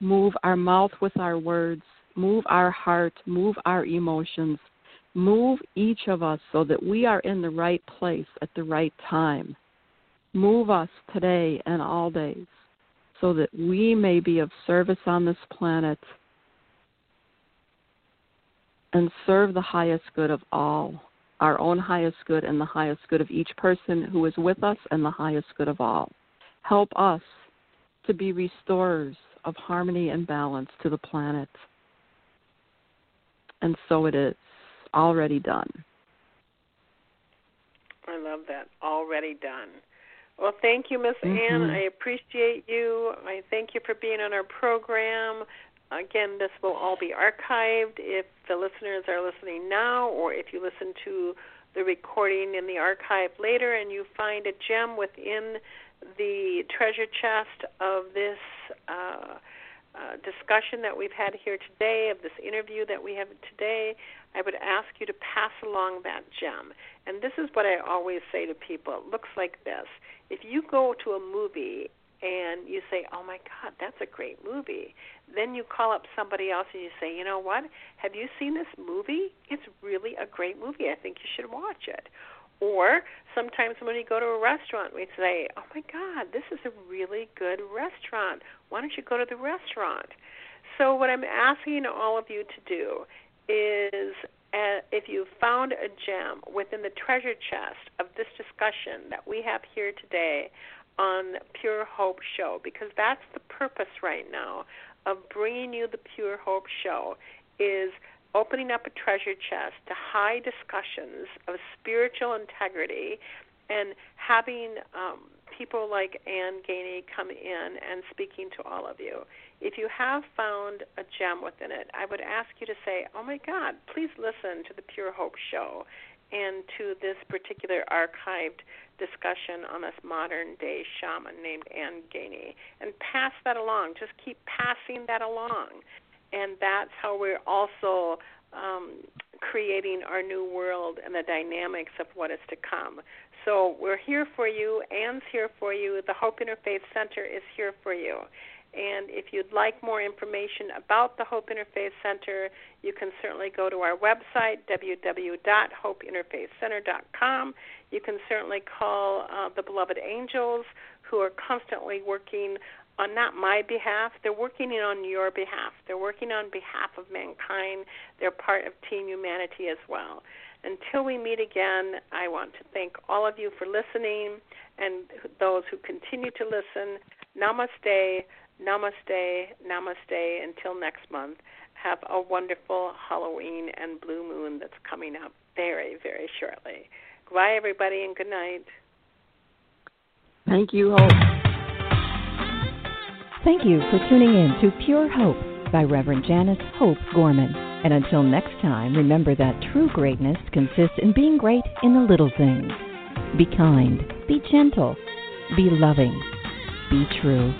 Move our mouth with our words. Move our heart. Move our emotions. Move each of us so that we are in the right place at the right time. Move us today and all days so that we may be of service on this planet and serve the highest good of all, our own highest good and the highest good of each person who is with us and the highest good of all. Help us to be restorers of harmony and balance to the planet. And so it is, already done. I love that. Already done. Well, thank you, Miss mm-hmm. Anne. I appreciate you. I thank you for being on our program. Again, this will all be archived if the listeners are listening now or if you listen to the recording in the archive later and you find a gem within the treasure chest of this uh, uh, discussion that we've had here today, of this interview that we have today, I would ask you to pass along that gem. And this is what I always say to people it looks like this. If you go to a movie and you say, "Oh my God, that's a great movie," then you call up somebody else and you say, "You know what? Have you seen this movie? It's really a great movie. I think you should watch it." Or sometimes when we go to a restaurant, we say, "Oh my God, this is a really good restaurant. Why don't you go to the restaurant?" So what I'm asking all of you to do is uh, if you found a gem within the treasure chest of this discussion that we have here today on Pure Hope Show, because that's the purpose right now of bringing you the Pure Hope Show, is opening up a treasure chest to high discussions of spiritual integrity and having um, people like Anne Ganey come in and speaking to all of you. If you have found a gem within it, I would ask you to say, Oh my God, please listen to the Pure Hope Show and to this particular archived discussion on this modern day shaman named Anne Ganey and pass that along. Just keep passing that along and that's how we're also um, creating our new world and the dynamics of what is to come. So we're here for you. Anne's here for you. The Hope Interfaith Center is here for you. And if you'd like more information about the Hope Interfaith Center, you can certainly go to our website, www.hopeinterfaithcenter.com. You can certainly call uh, the Beloved Angels, who are constantly working on not my behalf. They're working on your behalf. They're working on behalf of mankind. They're part of Team Humanity as well. Until we meet again, I want to thank all of you for listening and those who continue to listen. Namaste, namaste, namaste. Until next month, have a wonderful Halloween and Blue Moon that's coming up very, very shortly. Goodbye, everybody, and good night. Thank you, Hope. Thank you for tuning in to Pure Hope by Reverend Janice Hope Gorman. And until next time, remember that true greatness consists in being great in the little things. Be kind, be gentle, be loving, be true.